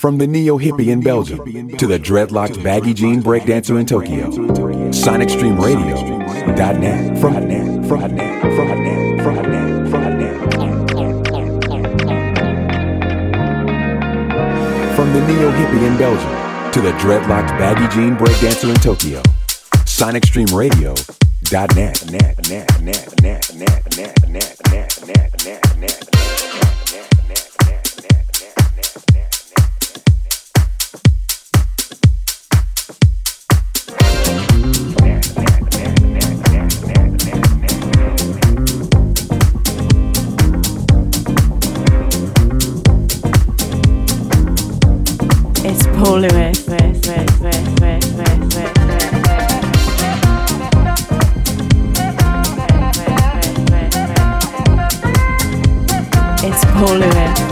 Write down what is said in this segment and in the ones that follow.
From the neo hippie in Belgium to the dreadlocked baggy jean breakdancer in Tokyo, SonicStreamRadio.net. From from from from from. From the neo hippie in Belgium to the dreadlocked baggy jean breakdancer in Tokyo, SonicStreamRadio.net. It's holy.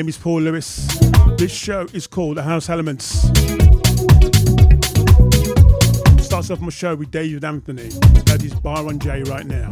name is Paul Lewis. This show is called The House Elements. Starts off my show with David Anthony. That is Byron J right now.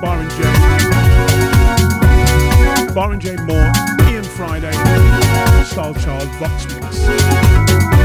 Byron J. Byron J. Moore, Ian Friday, Style Child, Vox Mix.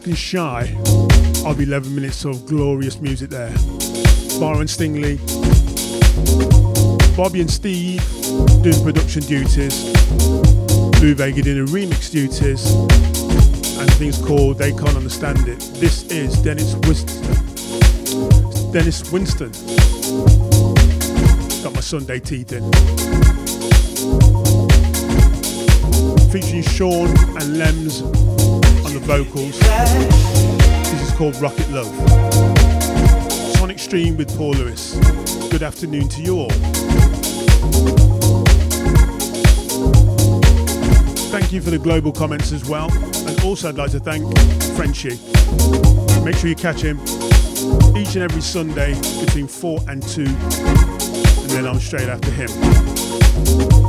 Seconds shy of 11 minutes of glorious music there. Byron Stingley, Bobby and Steve doing production duties, Blue Vega doing the remix duties, and things called They Can't Understand It. This is Dennis Winston. Dennis Winston. Got my Sunday teeth in. Featuring Sean and Lems vocals. This is called Rocket Love. Sonic Stream with Paul Lewis. Good afternoon to you all. Thank you for the global comments as well. And also, I'd like to thank Frenchy. Make sure you catch him each and every Sunday between 4 and 2. And then I'm straight after him.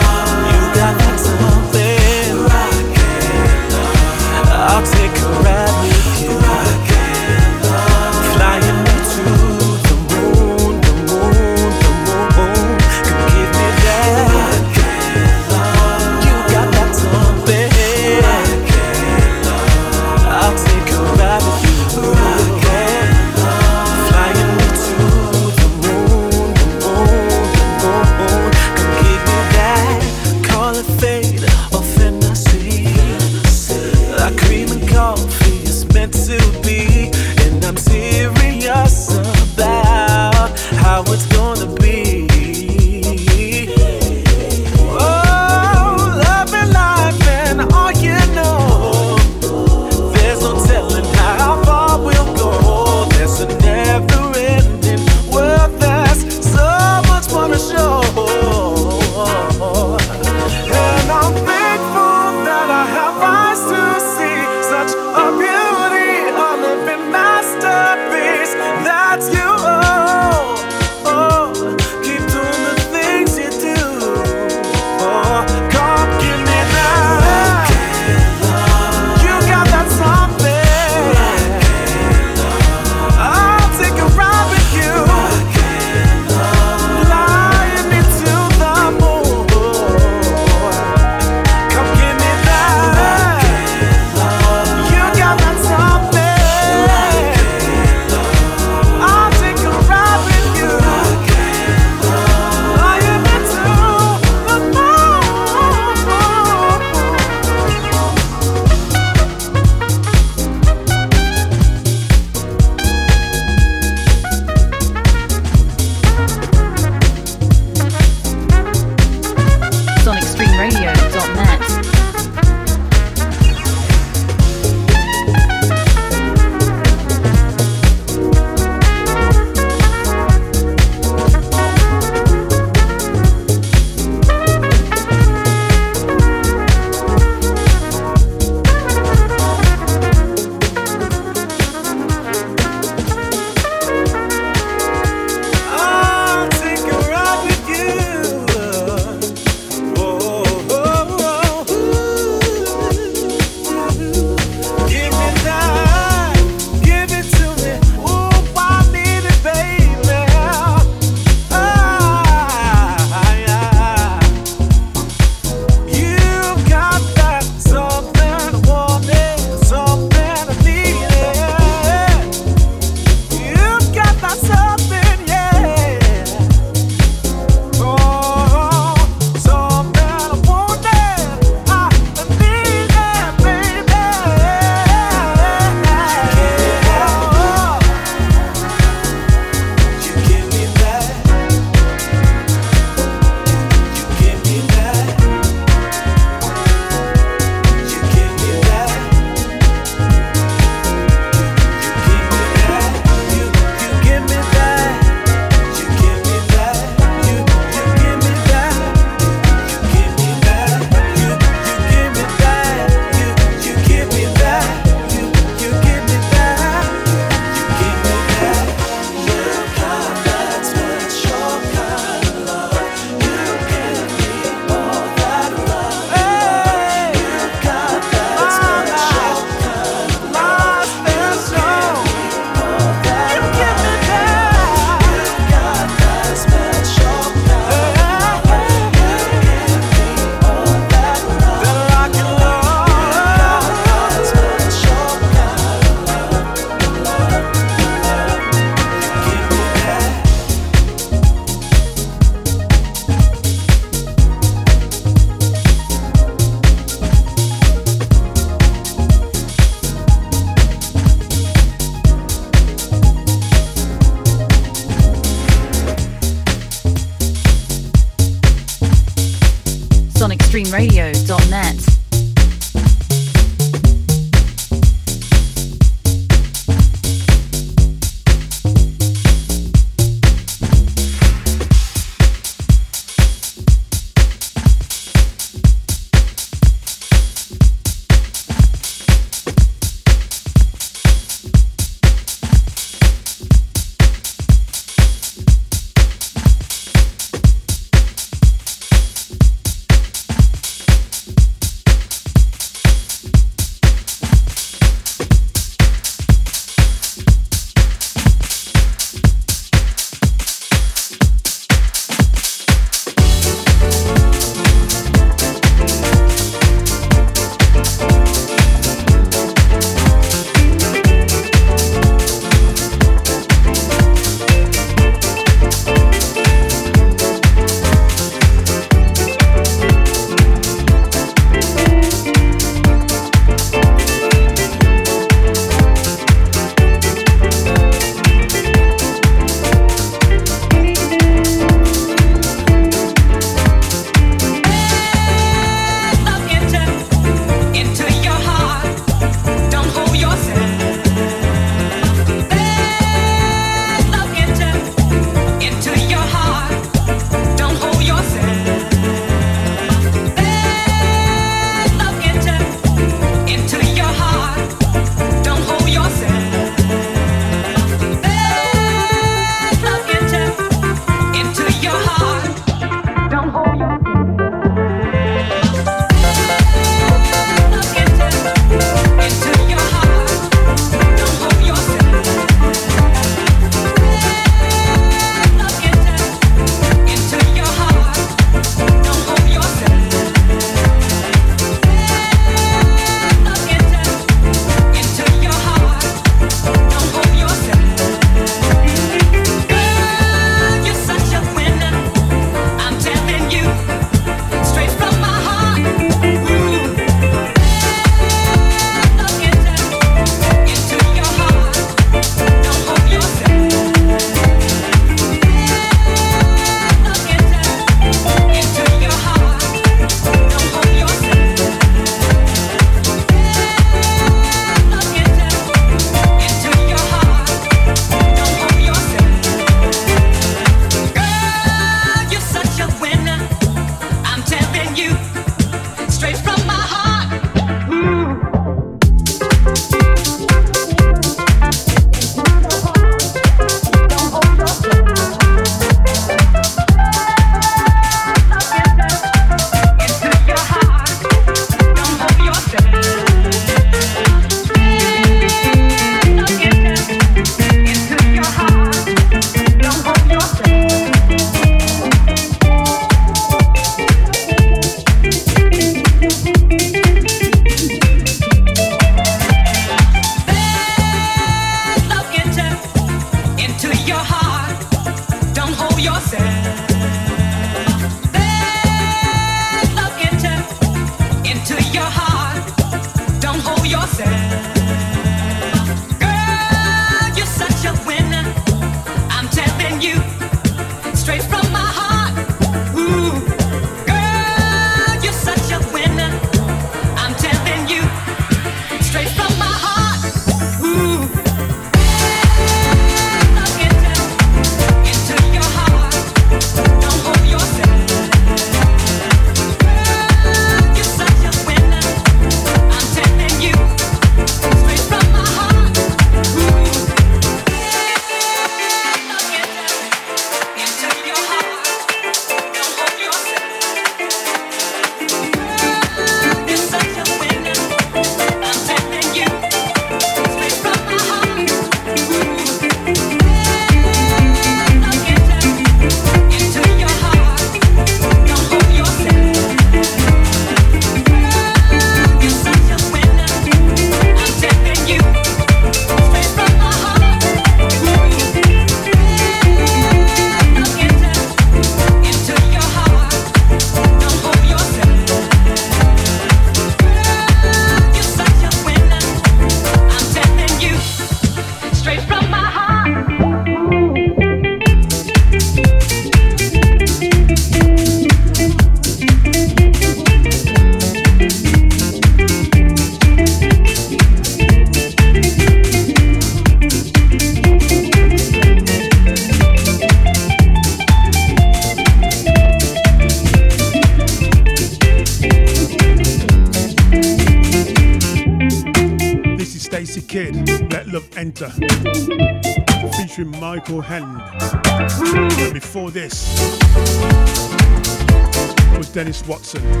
Watson. And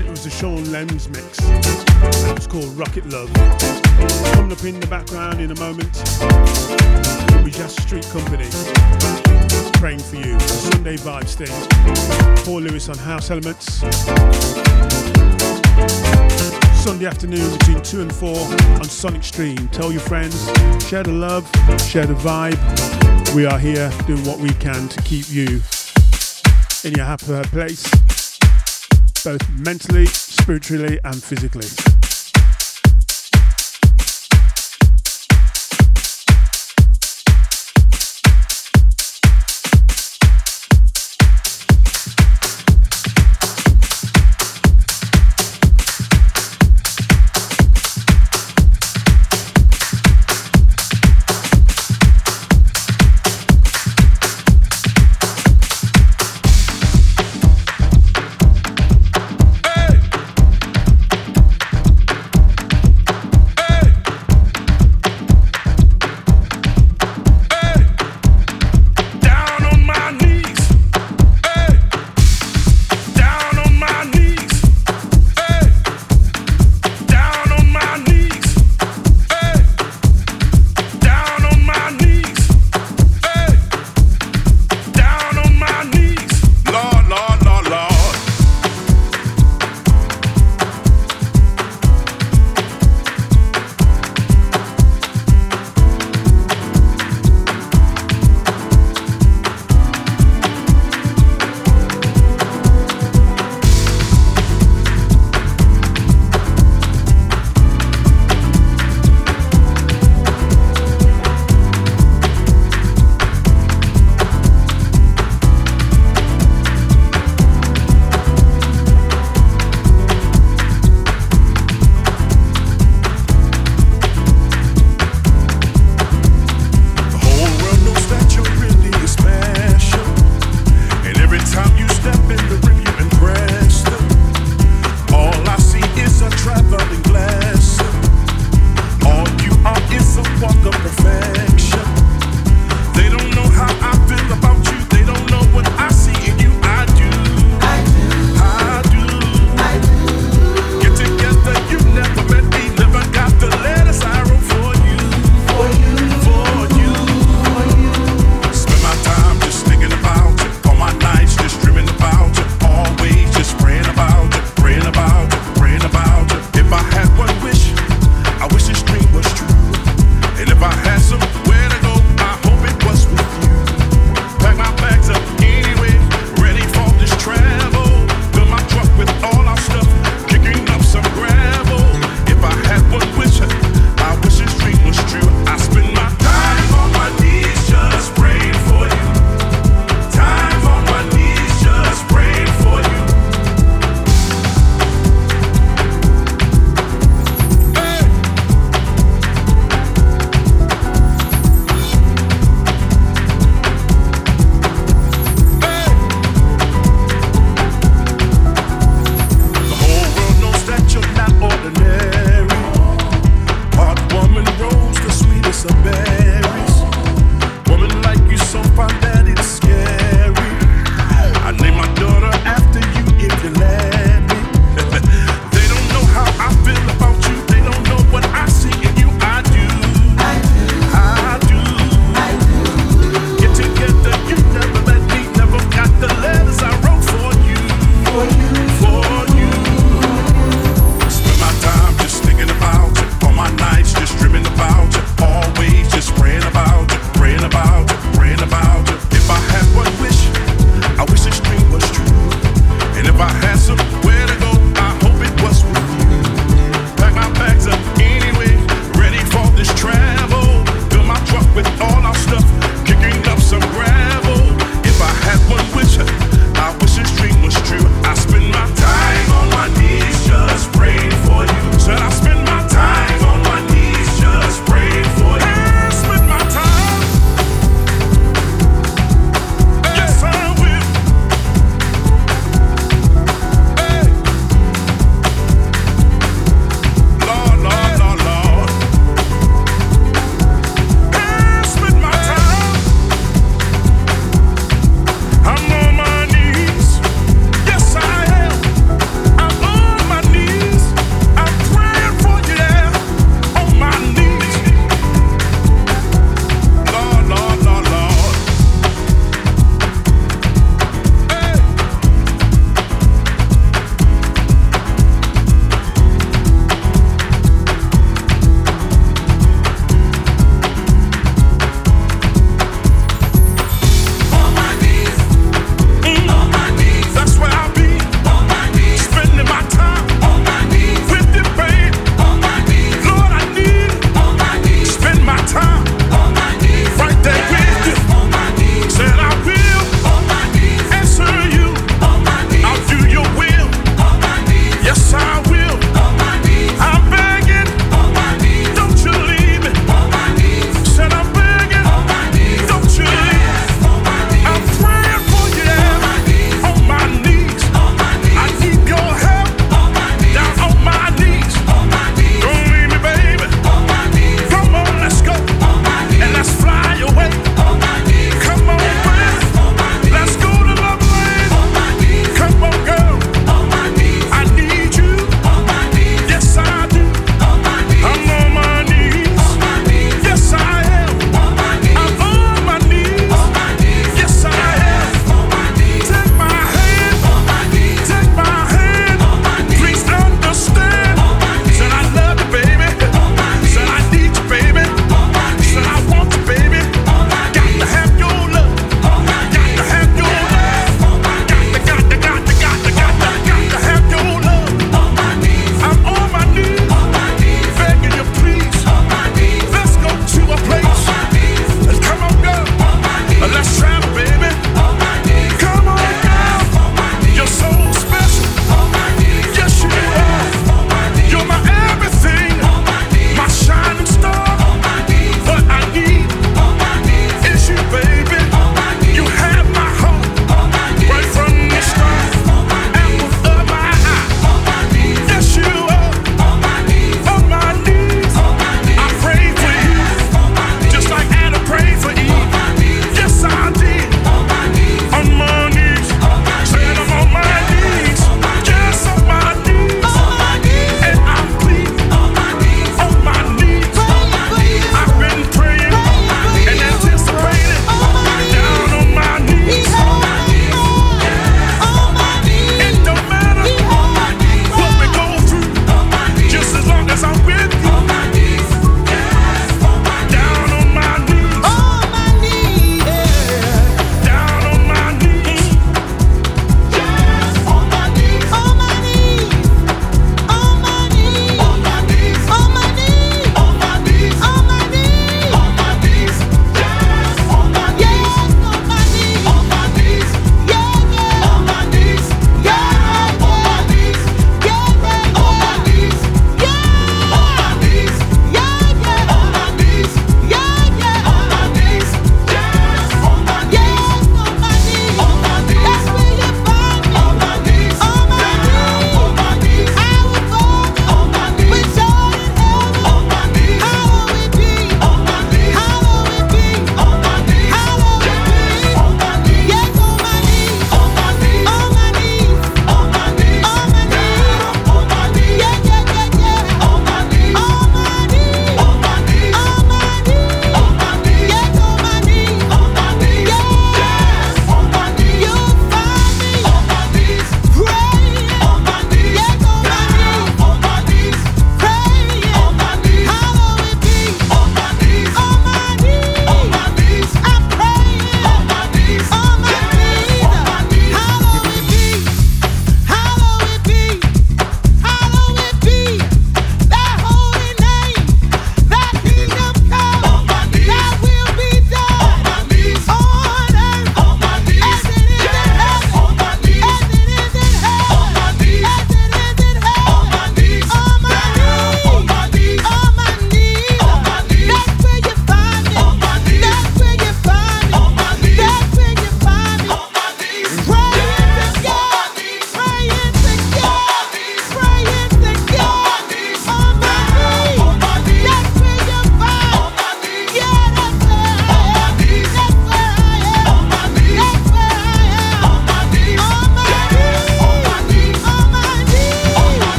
it was a Sean Lems mix. And was called Rocket Love. Coming up in the background in a moment be Jasper Street Company. Praying for you. Sunday vibes thing. Paul Lewis on House Elements. Sunday afternoon between 2 and 4 on Sonic Stream. Tell your friends, share the love, share the vibe. We are here doing what we can to keep you in your happy uh, place, both mentally, spiritually, and physically.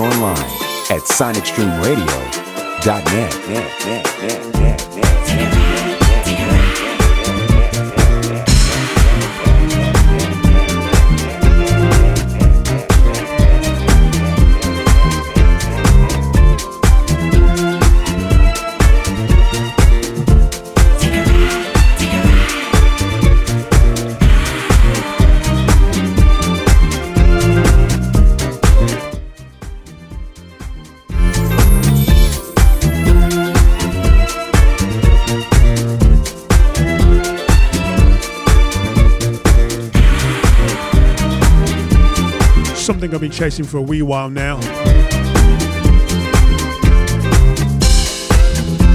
Online something I've been chasing for a wee while now.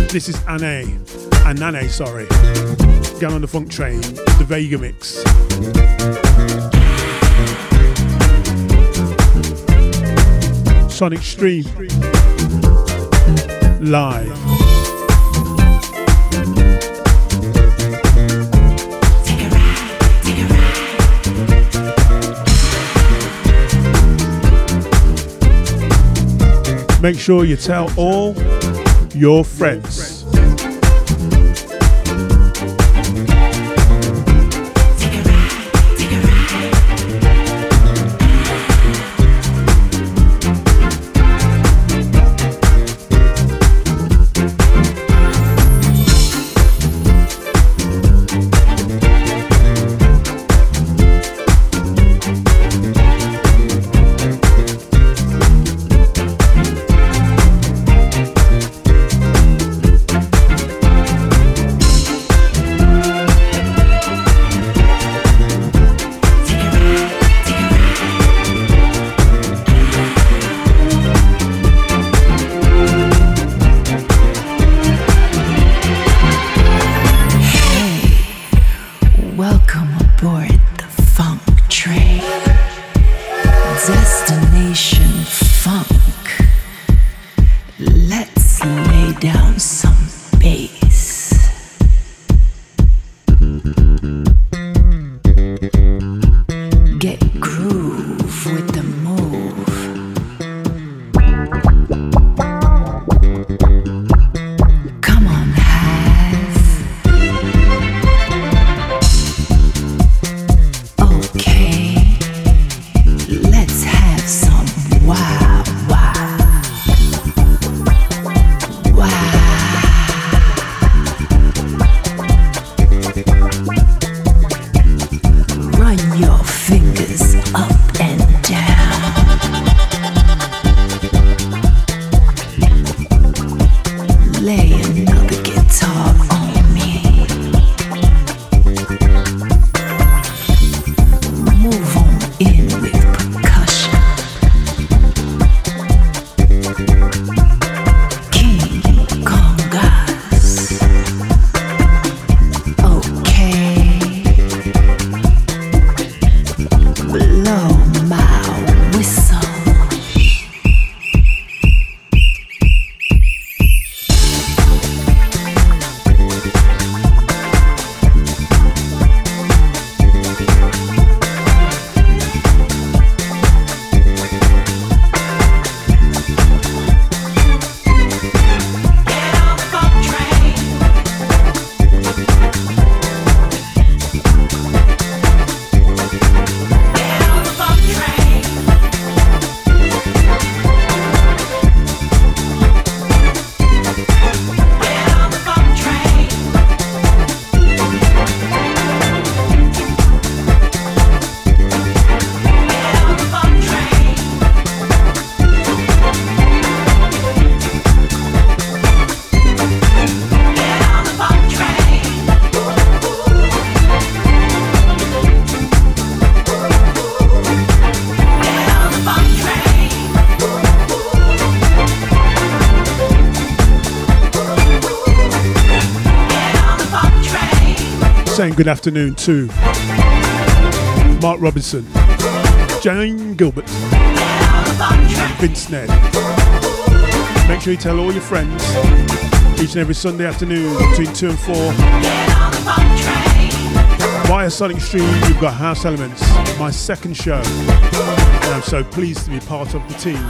This is Anne, Anane, sorry. Going on the funk train, the Vega mix. Sonic Stream live. Make sure you tell all your friends. Good afternoon to Mark Robinson, Jane Gilbert, Vince Ned. Make sure you tell all your friends each and every Sunday afternoon between 2 and 4. Via Sonic Stream, you've got House Elements, my second show. And I'm so pleased to be part of the team.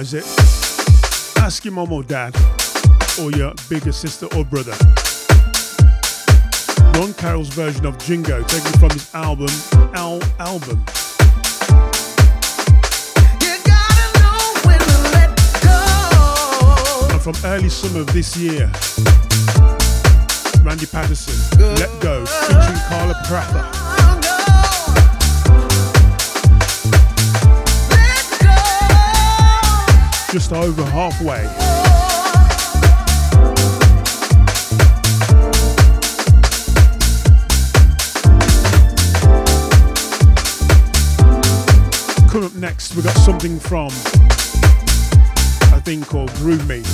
Recognize it, ask your mom or dad, or your bigger sister or brother. Ron Carroll's version of Jingo, taken from his album, Al Album. And from early summer of this year, Randy Patterson, Let Go, featuring Carla Prather. Just over halfway. Coming up next, we got something from a thing called Groove Me.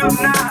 Tonight.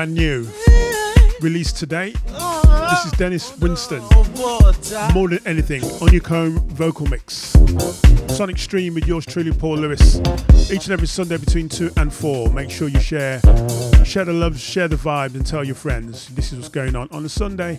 brand new. Released today. This is Dennis Winston. More than anything, On Your Comb vocal mix. Sonic Stream with yours truly, Paul Lewis. Each and every Sunday between 2 and 4. Make sure you share. Share the love, share the vibes, and tell your friends. This is what's going on on a Sunday.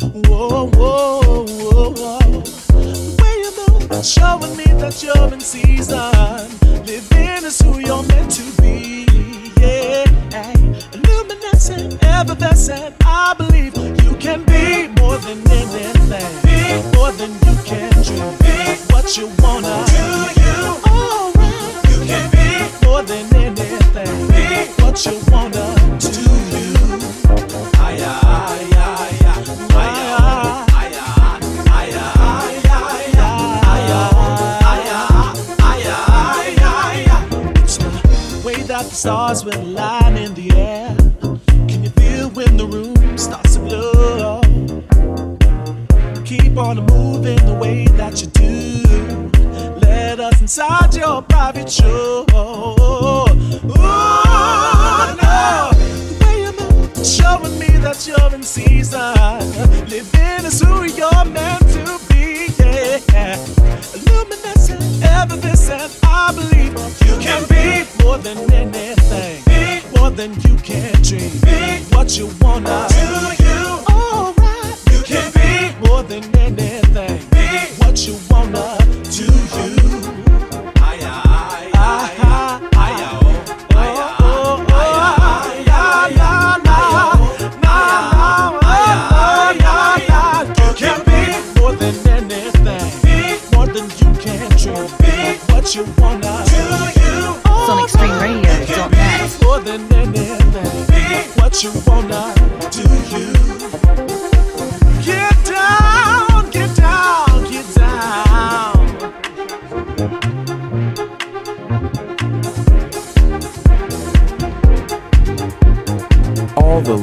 Whoa, whoa, whoa, whoa. Where you go, showing me that you're in season. Living is who you're meant to be. Yeah, luminescent, evanescent. I believe you can be. stars with light.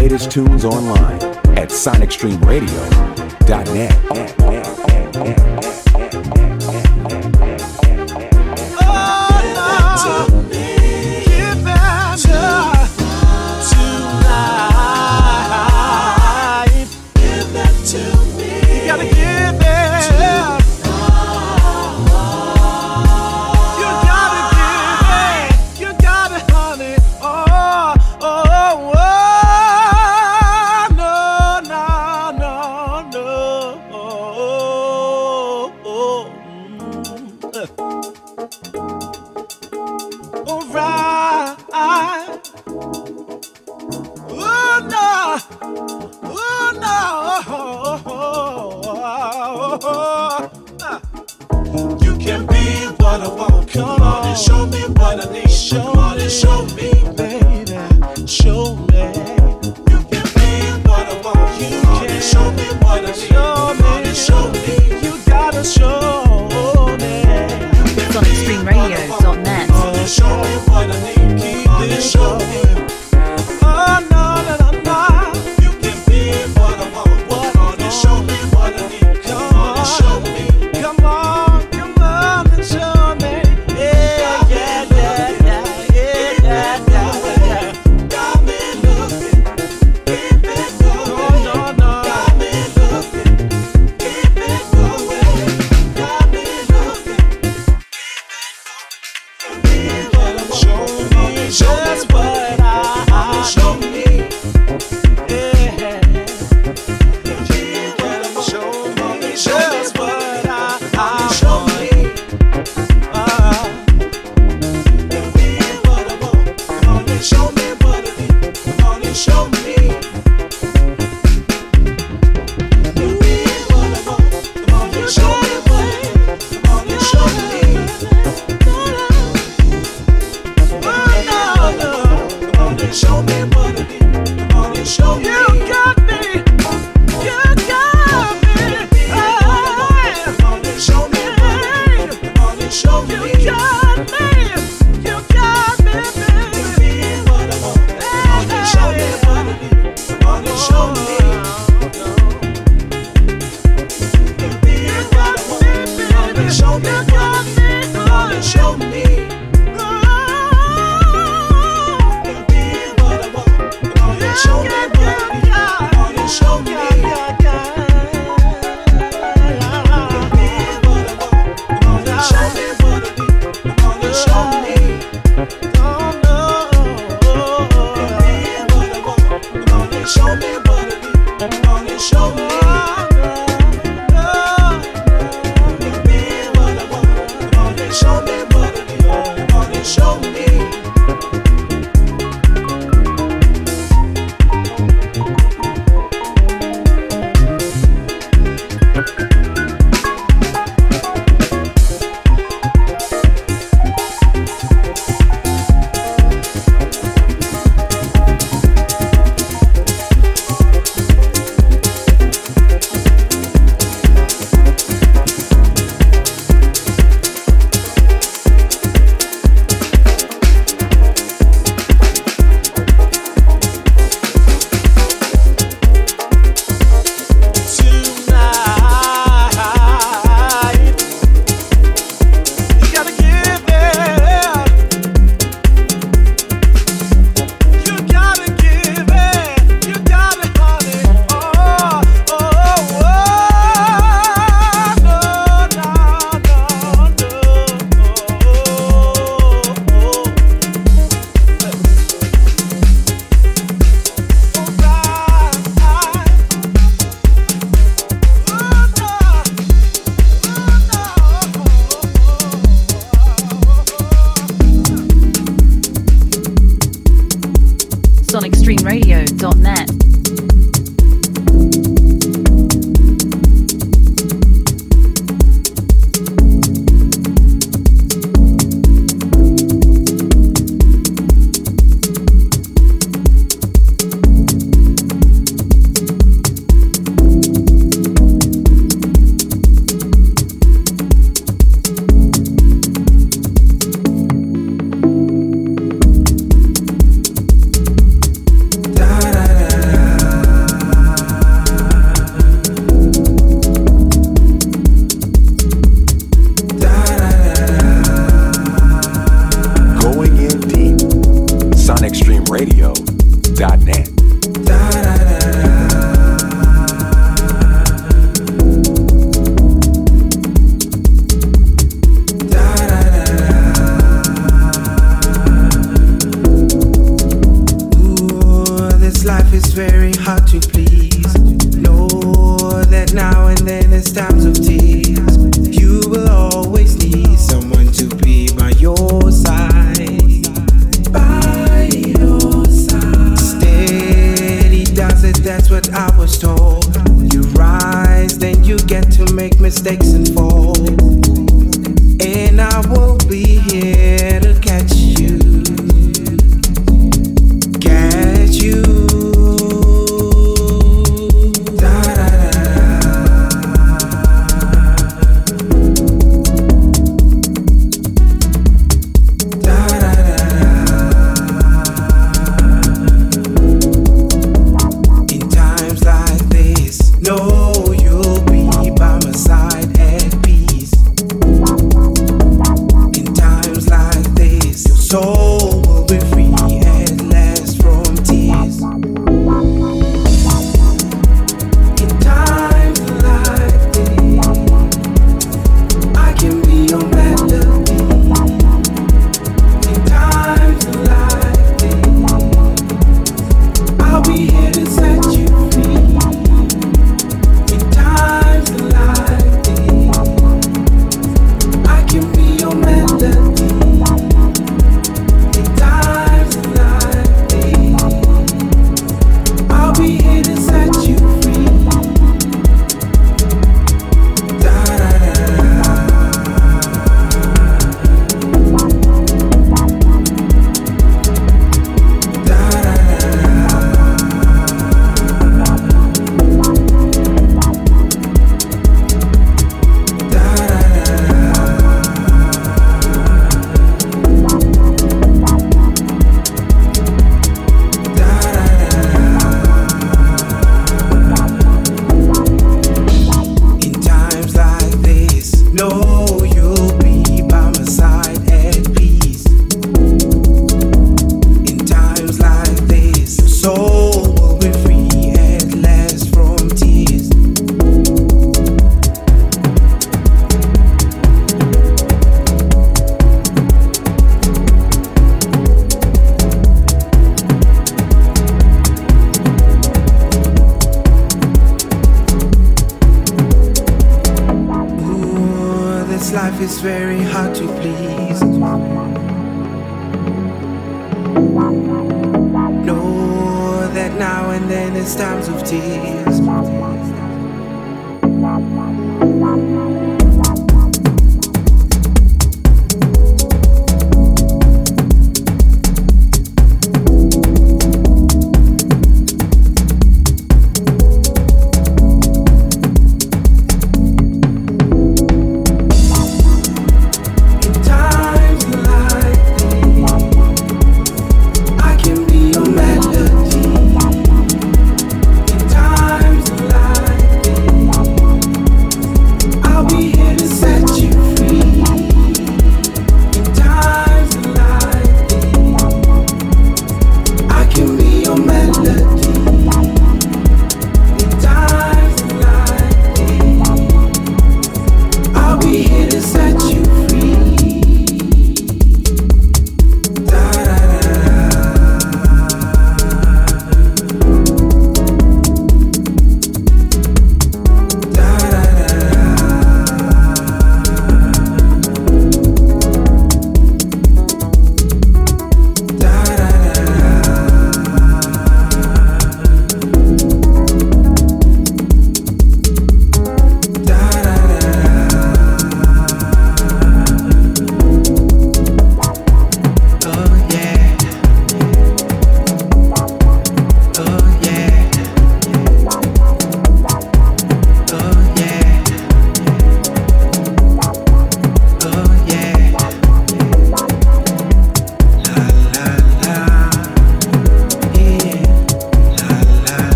latest tunes online at sonicstreamradio.net.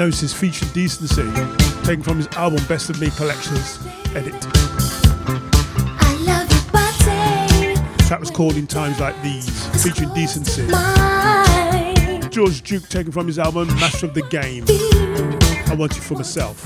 Hypnosis featuring Decency, taken from his album Best of Me Collections Edit. That was called In Times Like These, featuring Decency. George Duke, taken from his album Master of the Game. I Want You For Myself.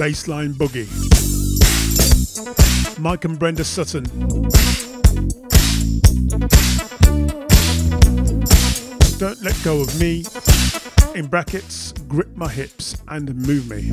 Baseline Boogie. Mike and Brenda Sutton. Don't let go of me. In brackets, grip my hips and move me.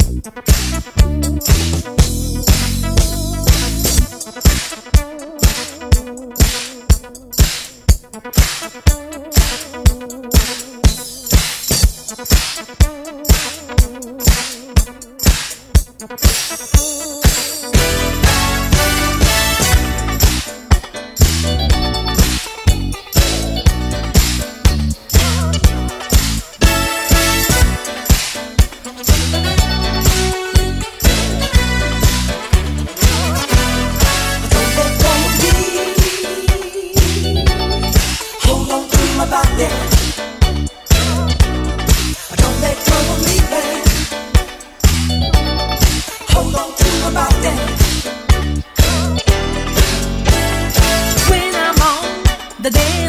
the day.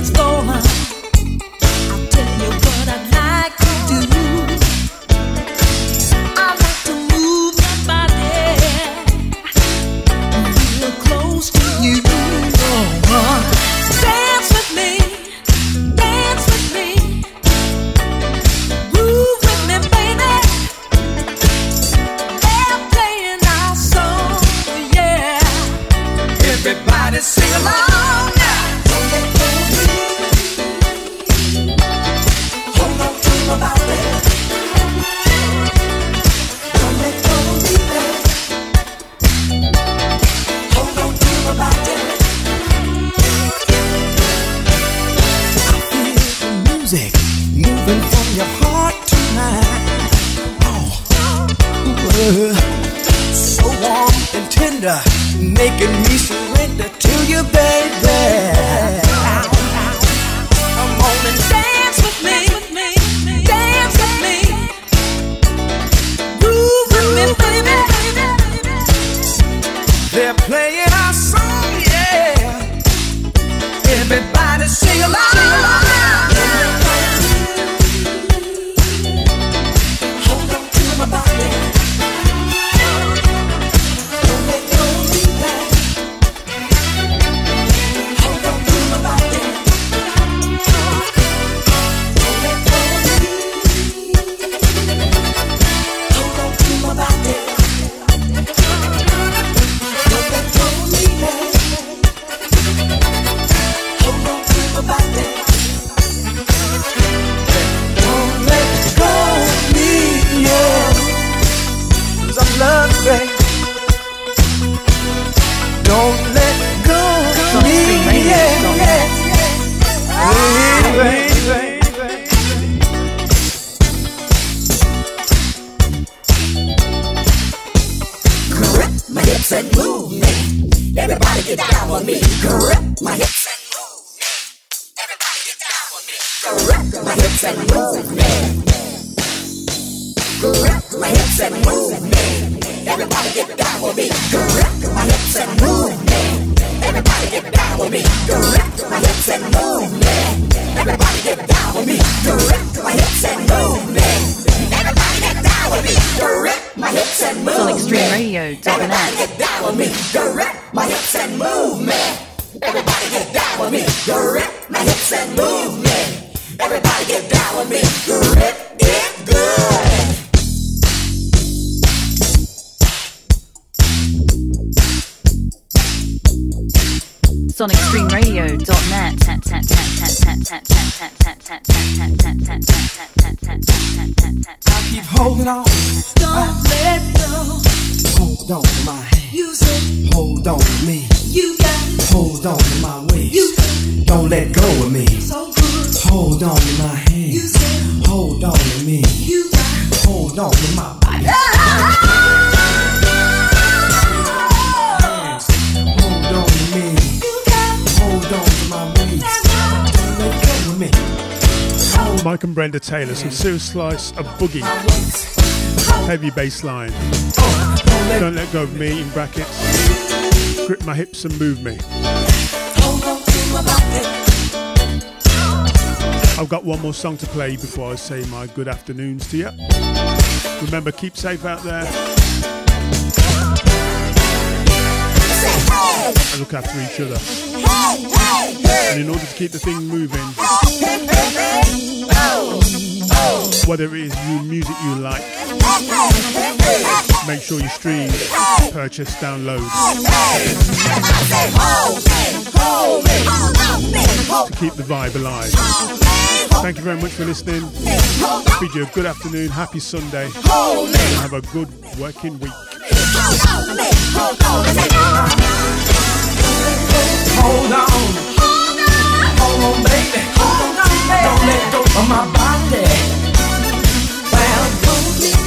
A slice of boogie. Heavy bass line. Don't let go of me in brackets. Grip my hips and move me. I've got one more song to play before I say my good afternoons to you. Remember, keep safe out there. And look after each other. And in order to keep the thing moving, whatever it is new music you like. Make sure you stream, purchase, download. To keep the vibe alive. Thank you very much for listening. Bid you a good afternoon, happy Sunday. Have a good working week. Hold on, hold on, hold on, baby. Hold on, baby. Don't let go of my body.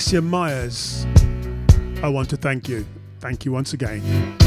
Alicia Myers, I want to thank you. Thank you once again.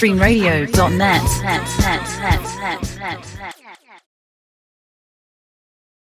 mainstreamradio.net.